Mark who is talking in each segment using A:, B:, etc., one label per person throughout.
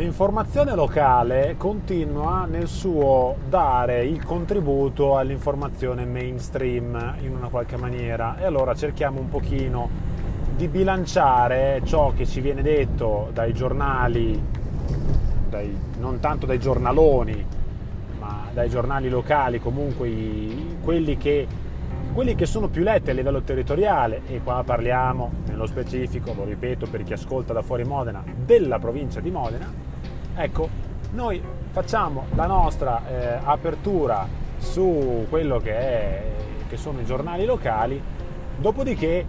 A: L'informazione locale continua nel suo dare il contributo all'informazione mainstream in una qualche maniera. E allora cerchiamo un pochino di bilanciare ciò che ci viene detto dai giornali, dai, non tanto dai giornaloni, ma dai giornali locali, comunque i, quelli che quelli che sono più letti a livello territoriale, e qua parliamo nello specifico, lo ripeto per chi ascolta da fuori Modena, della provincia di Modena, ecco, noi facciamo la nostra eh, apertura su quello che, è, che sono i giornali locali, dopodiché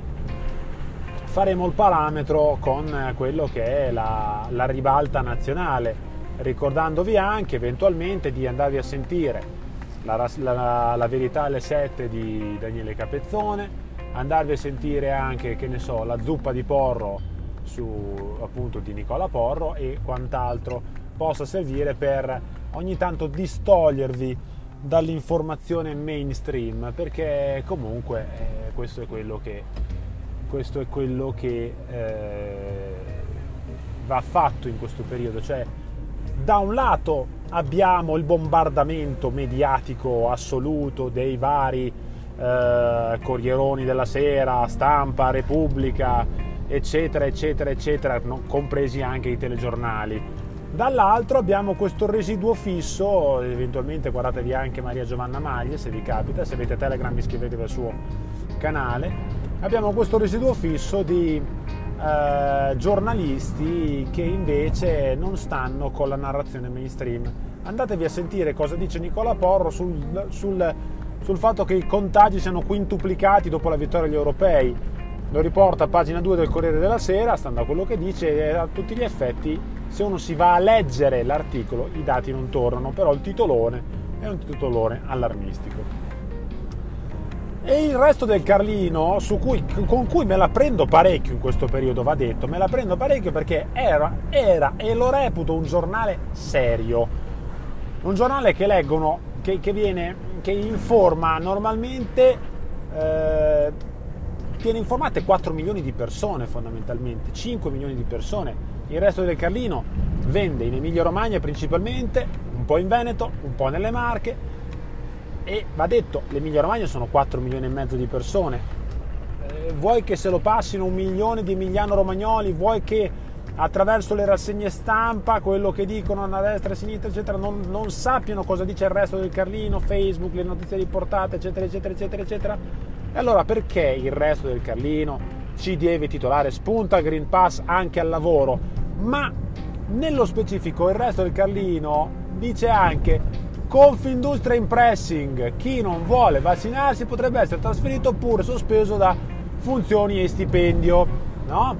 A: faremo il parametro con quello che è la, la ribalta nazionale, ricordandovi anche eventualmente di andarvi a sentire la, la, la, verità alle 7 di Daniele Capezzone, andarvi a sentire anche, che ne so, la zuppa di porro su, appunto di Nicola Porro e quant'altro possa servire per ogni tanto distogliervi dall'informazione mainstream perché comunque eh, questo è quello che, questo è quello che eh, va fatto in questo periodo. Cioè da un lato abbiamo il bombardamento mediatico assoluto dei vari eh, Corrieroni della Sera, Stampa, Repubblica, eccetera, eccetera, eccetera, compresi anche i telegiornali. Dall'altro abbiamo questo residuo fisso, eventualmente guardatevi anche Maria Giovanna Maglie se vi capita, se avete Telegram iscrivetevi al suo canale. Abbiamo questo residuo fisso di eh, giornalisti che invece non stanno con la narrazione mainstream. Andatevi a sentire cosa dice Nicola Porro sul, sul, sul fatto che i contagi siano quintuplicati dopo la vittoria agli europei. Lo riporta a pagina 2 del Corriere della Sera, stando a quello che dice, e a tutti gli effetti, se uno si va a leggere l'articolo, i dati non tornano, però il titolone è un titolone allarmistico. E il resto del Carlino, cui, con cui me la prendo parecchio in questo periodo, va detto, me la prendo parecchio perché era, era e lo reputo un giornale serio, un giornale che leggono, che, che viene, che informa normalmente, eh, tiene informate 4 milioni di persone fondamentalmente, 5 milioni di persone, il resto del Carlino vende in Emilia Romagna principalmente, un po' in Veneto, un po' nelle Marche, e va detto, l'Emilia Romagna sono 4 milioni e mezzo di persone. Eh, vuoi che se lo passino un milione di emiliano romagnoli, vuoi che attraverso le rassegne stampa, quello che dicono a destra e a sinistra, eccetera, non, non sappiano cosa dice il resto del Carlino, Facebook, le notizie riportate, eccetera, eccetera, eccetera, eccetera. E allora perché il resto del Carlino ci deve titolare spunta Green Pass anche al lavoro? Ma nello specifico il resto del Carlino dice anche Confindustria in pressing, chi non vuole vaccinarsi potrebbe essere trasferito oppure sospeso da funzioni e stipendio. No?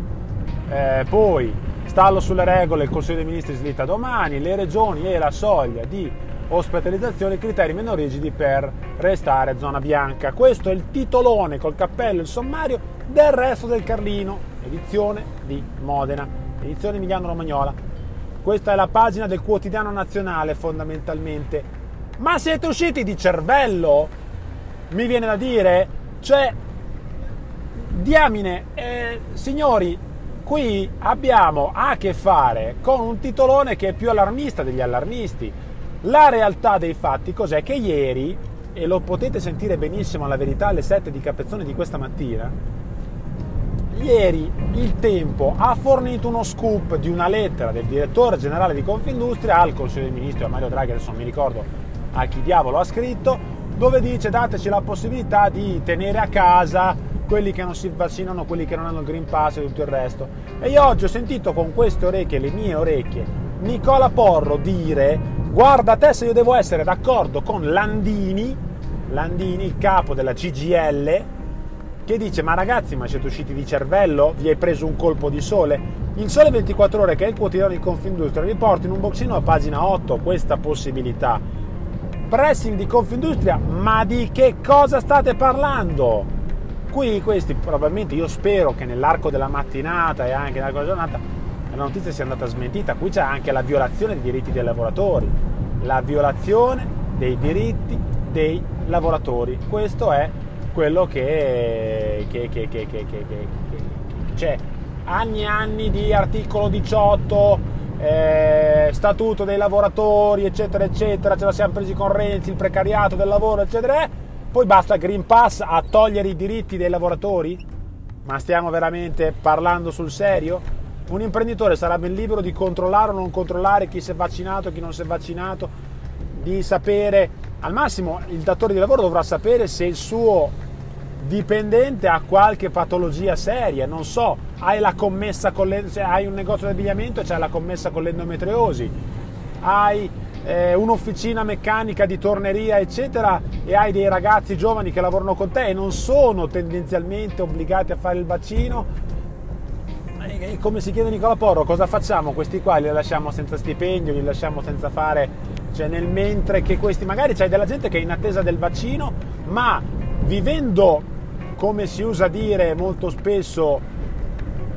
A: Eh, poi, stallo sulle regole, il Consiglio dei Ministri slitta domani, le regioni e la soglia di ospitalizzazione, criteri meno rigidi per restare zona bianca. Questo è il titolone col cappello, il sommario del resto del Carlino, edizione di Modena, edizione Emiliano Romagnola. Questa è la pagina del quotidiano nazionale fondamentalmente ma siete usciti di cervello? Mi viene da dire, cioè, diamine, eh, signori, qui abbiamo a che fare con un titolone che è più allarmista degli allarmisti. La realtà dei fatti cos'è? Che ieri, e lo potete sentire benissimo alla verità alle 7 di Capezzone di questa mattina, ieri il Tempo ha fornito uno scoop di una lettera del direttore generale di Confindustria al Consiglio dei Ministri, a Mario Draghi, adesso non mi ricordo a chi diavolo ha scritto, dove dice dateci la possibilità di tenere a casa quelli che non si vaccinano, quelli che non hanno il Green Pass e tutto il resto. E io oggi ho sentito con queste orecchie, le mie orecchie, Nicola Porro dire guarda te se io devo essere d'accordo con Landini, Landini, il capo della CGL, che dice ma ragazzi ma siete usciti di cervello? Vi hai preso un colpo di sole? Il Sole 24 Ore, che è il quotidiano di Confindustria, riporta in un boxino a pagina 8 questa possibilità pressing di Confindustria, ma di che cosa state parlando? Qui questi probabilmente io spero che nell'arco della mattinata e anche nell'arco della giornata la notizia sia andata smentita, qui c'è anche la violazione dei diritti dei lavoratori, la violazione dei diritti dei lavoratori. Questo è quello che, che, che, che c'è. Anni e anni di articolo 18 eh, statuto dei lavoratori, eccetera, eccetera, ce la siamo presi con Renzi, il precariato del lavoro, eccetera, poi basta Green Pass a togliere i diritti dei lavoratori? Ma stiamo veramente parlando sul serio? Un imprenditore sarà ben libero di controllare o non controllare chi si è vaccinato e chi non si è vaccinato, di sapere, al massimo il datore di lavoro dovrà sapere se il suo dipendente ha qualche patologia seria, non so, hai le, cioè hai un negozio di abbigliamento e c'hai la commessa con l'endometriosi, hai eh, un'officina meccanica di torneria, eccetera, e hai dei ragazzi giovani che lavorano con te e non sono tendenzialmente obbligati a fare il vaccino. E come si chiede Nicola Porro, cosa facciamo? Questi qua li lasciamo senza stipendio, li lasciamo senza fare, cioè nel mentre che questi, magari c'è della gente che è in attesa del vaccino, ma vivendo, come si usa dire molto spesso,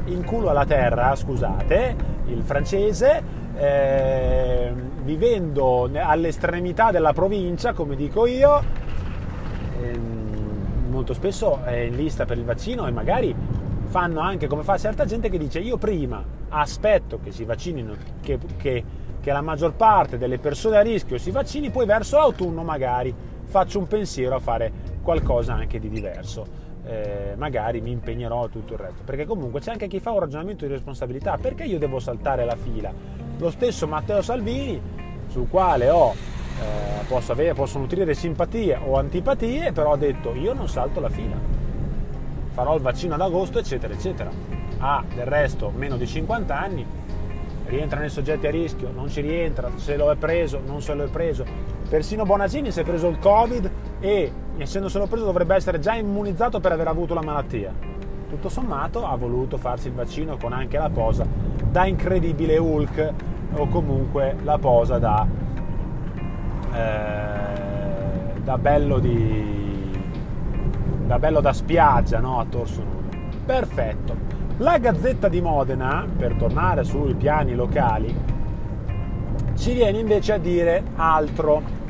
A: in culo alla terra, scusate, il francese, eh, vivendo all'estremità della provincia, come dico io, eh, molto spesso è in lista per il vaccino e magari fanno anche come fa certa gente che dice io prima aspetto che si vaccinino, che, che, che la maggior parte delle persone a rischio si vaccini, poi verso l'autunno magari faccio un pensiero a fare qualcosa anche di diverso eh, magari mi impegnerò tutto il resto. Perché comunque c'è anche chi fa un ragionamento di responsabilità. Perché io devo saltare la fila? Lo stesso Matteo Salvini, sul quale ho, eh, posso, avere, posso nutrire simpatie o antipatie, però ha detto io non salto la fila. Farò il vaccino ad agosto, eccetera, eccetera. Ha del resto meno di 50 anni, rientra nei soggetti a rischio, non ci rientra, se lo è preso, non se lo è preso. Persino Bonaccini si è preso il Covid e essendoselo preso dovrebbe essere già immunizzato per aver avuto la malattia. Tutto sommato ha voluto farsi il vaccino con anche la posa da incredibile Hulk o comunque la posa da, eh, da bello di da bello da spiaggia no? a torso nudo. Perfetto. La Gazzetta di Modena, per tornare sui piani locali, ci viene invece a dire altro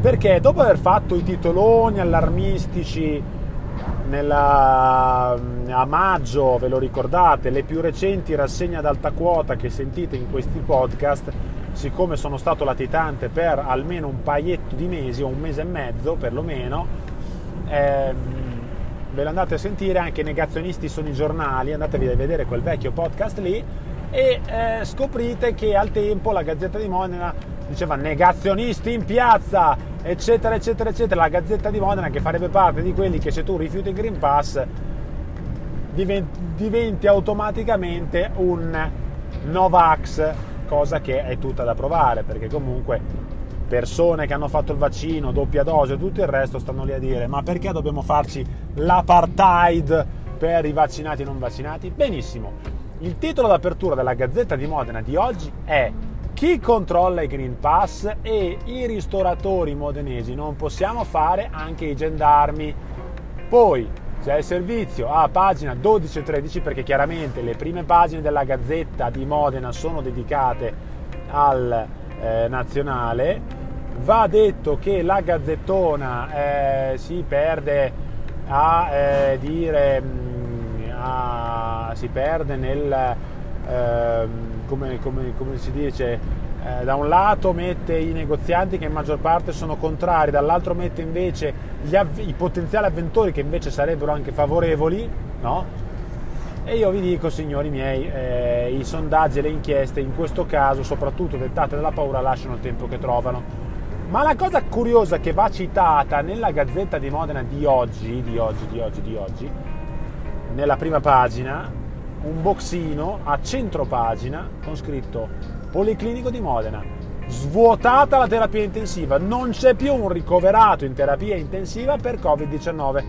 A: perché dopo aver fatto i titoloni allarmistici nella, a maggio, ve lo ricordate, le più recenti rassegne ad alta quota che sentite in questi podcast, siccome sono stato latitante per almeno un paio di mesi o un mese e mezzo perlomeno, ehm, ve lo andate a sentire, anche negazionisti sono i giornali, andatevi a vedere quel vecchio podcast lì e eh, scoprite che al tempo la Gazzetta di Modena diceva negazionisti in piazza, eccetera, eccetera, eccetera. La Gazzetta di Modena che farebbe parte di quelli che se tu rifiuti il Green Pass diventi, diventi automaticamente un Novax, cosa che è tutta da provare, perché comunque persone che hanno fatto il vaccino, doppia dose e tutto il resto stanno lì a dire ma perché dobbiamo farci l'apartheid per i vaccinati e non vaccinati? Benissimo, il titolo d'apertura della Gazzetta di Modena di oggi è chi controlla i Green Pass e i ristoratori modenesi, non possiamo fare anche i gendarmi. Poi c'è il servizio a pagina 12 e 13 perché chiaramente le prime pagine della Gazzetta di Modena sono dedicate al eh, nazionale. Va detto che la Gazzettona eh, si perde a eh, dire, mm, a, si perde nel ehm, come, come, come si dice, eh, da un lato mette i negozianti che in maggior parte sono contrari, dall'altro mette invece av- i potenziali avventori che invece sarebbero anche favorevoli, no? E io vi dico, signori miei, eh, i sondaggi e le inchieste in questo caso, soprattutto dettate dalla paura, lasciano il tempo che trovano. Ma la cosa curiosa che va citata nella Gazzetta di Modena di oggi, di oggi, di oggi, di oggi, nella prima pagina, un boxino a centro pagina con scritto Policlinico di Modena. Svuotata la terapia intensiva, non c'è più un ricoverato in terapia intensiva per Covid-19.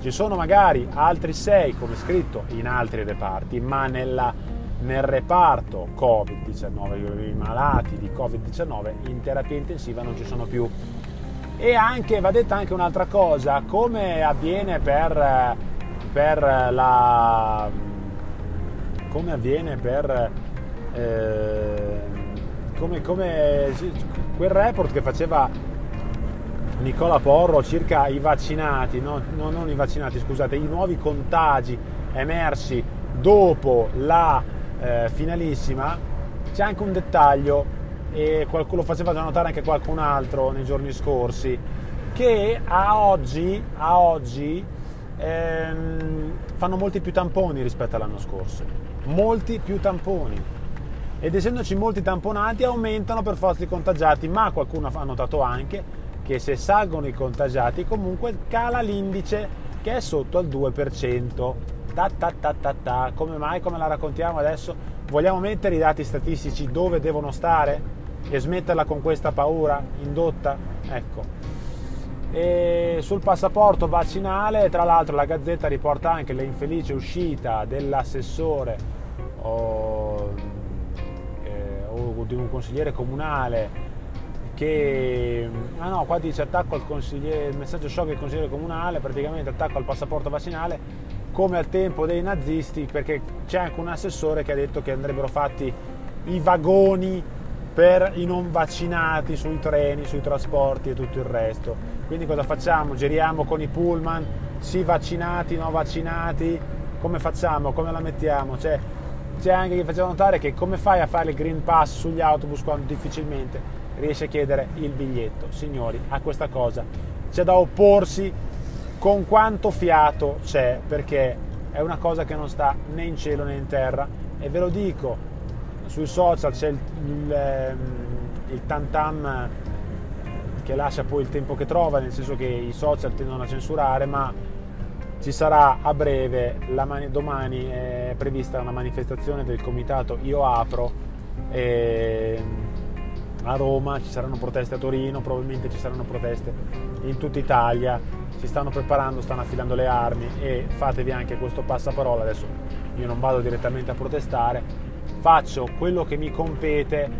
A: Ci sono magari altri sei, come scritto, in altri reparti, ma nella, nel reparto Covid-19, i malati di Covid-19 in terapia intensiva non ci sono più. E anche, va detta anche un'altra cosa, come avviene per, per la come avviene per eh, come, come, quel report che faceva Nicola Porro circa i vaccinati, no, no, non i vaccinati, scusate, i nuovi contagi emersi dopo la eh, finalissima, c'è anche un dettaglio e qualcuno faceva già notare anche qualcun altro nei giorni scorsi che a oggi, a oggi ehm, fanno molti più tamponi rispetto all'anno scorso. Molti più tamponi. Ed essendoci molti tamponati aumentano per forza i contagiati ma qualcuno ha notato anche che se salgono i contagiati comunque cala l'indice che è sotto al 2% ta ta ta ta ta. Come mai? Come la raccontiamo adesso? Vogliamo mettere i dati statistici dove devono stare e smetterla con questa paura indotta? Ecco. E sul passaporto vaccinale, tra l'altro, la Gazzetta riporta anche l'infelice uscita dell'assessore o, eh, o di un consigliere comunale che ah no qua dice attacco al consigliere il messaggio shock del consigliere comunale praticamente attacco al passaporto vaccinale come al tempo dei nazisti perché c'è anche un assessore che ha detto che andrebbero fatti i vagoni per i non vaccinati sui treni, sui trasporti e tutto il resto. Quindi cosa facciamo? Giriamo con i pullman, sì vaccinati, no vaccinati, come facciamo? Come la mettiamo? Cioè, c'è anche chi faceva notare che come fai a fare il Green Pass sugli autobus quando difficilmente riesci a chiedere il biglietto. Signori, a questa cosa c'è da opporsi con quanto fiato c'è, perché è una cosa che non sta né in cielo né in terra. E ve lo dico, sui social c'è il, il, ehm, il tam tam che lascia poi il tempo che trova, nel senso che i social tendono a censurare, ma ci sarà a breve, mani, domani è prevista una manifestazione del comitato Io Apro e a Roma, ci saranno proteste a Torino, probabilmente ci saranno proteste in tutta Italia, si stanno preparando, stanno affilando le armi e fatevi anche questo passaparola, adesso io non vado direttamente a protestare, faccio quello che mi compete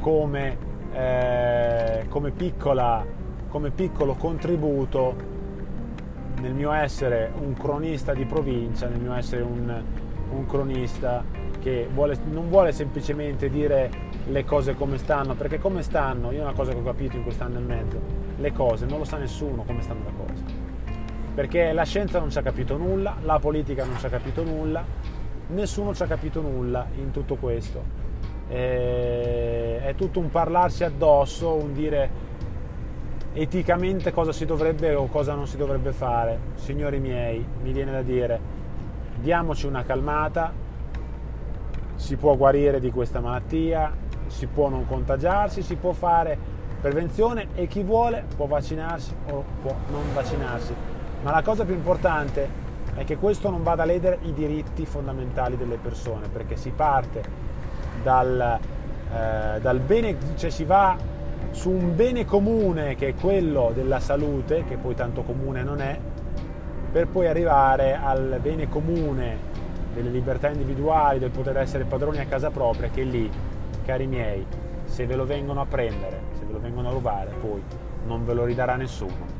A: come, eh, come, piccola, come piccolo contributo nel mio essere un cronista di provincia, nel mio essere un, un cronista che vuole, non vuole semplicemente dire le cose come stanno, perché come stanno, io una cosa che ho capito in quest'anno e mezzo, le cose non lo sa nessuno come stanno le cose, perché la scienza non ci ha capito nulla, la politica non ci ha capito nulla, nessuno ci ha capito nulla in tutto questo. è tutto un parlarsi addosso, un dire eticamente cosa si dovrebbe o cosa non si dovrebbe fare. Signori miei, mi viene da dire, diamoci una calmata, si può guarire di questa malattia, si può non contagiarsi, si può fare prevenzione e chi vuole può vaccinarsi o può non vaccinarsi. Ma la cosa più importante è che questo non vada a ledere i diritti fondamentali delle persone, perché si parte dal, eh, dal bene, cioè si va su un bene comune che è quello della salute, che poi tanto comune non è, per poi arrivare al bene comune delle libertà individuali, del poter essere padroni a casa propria, che lì, cari miei, se ve lo vengono a prendere, se ve lo vengono a rubare, poi non ve lo ridarà nessuno.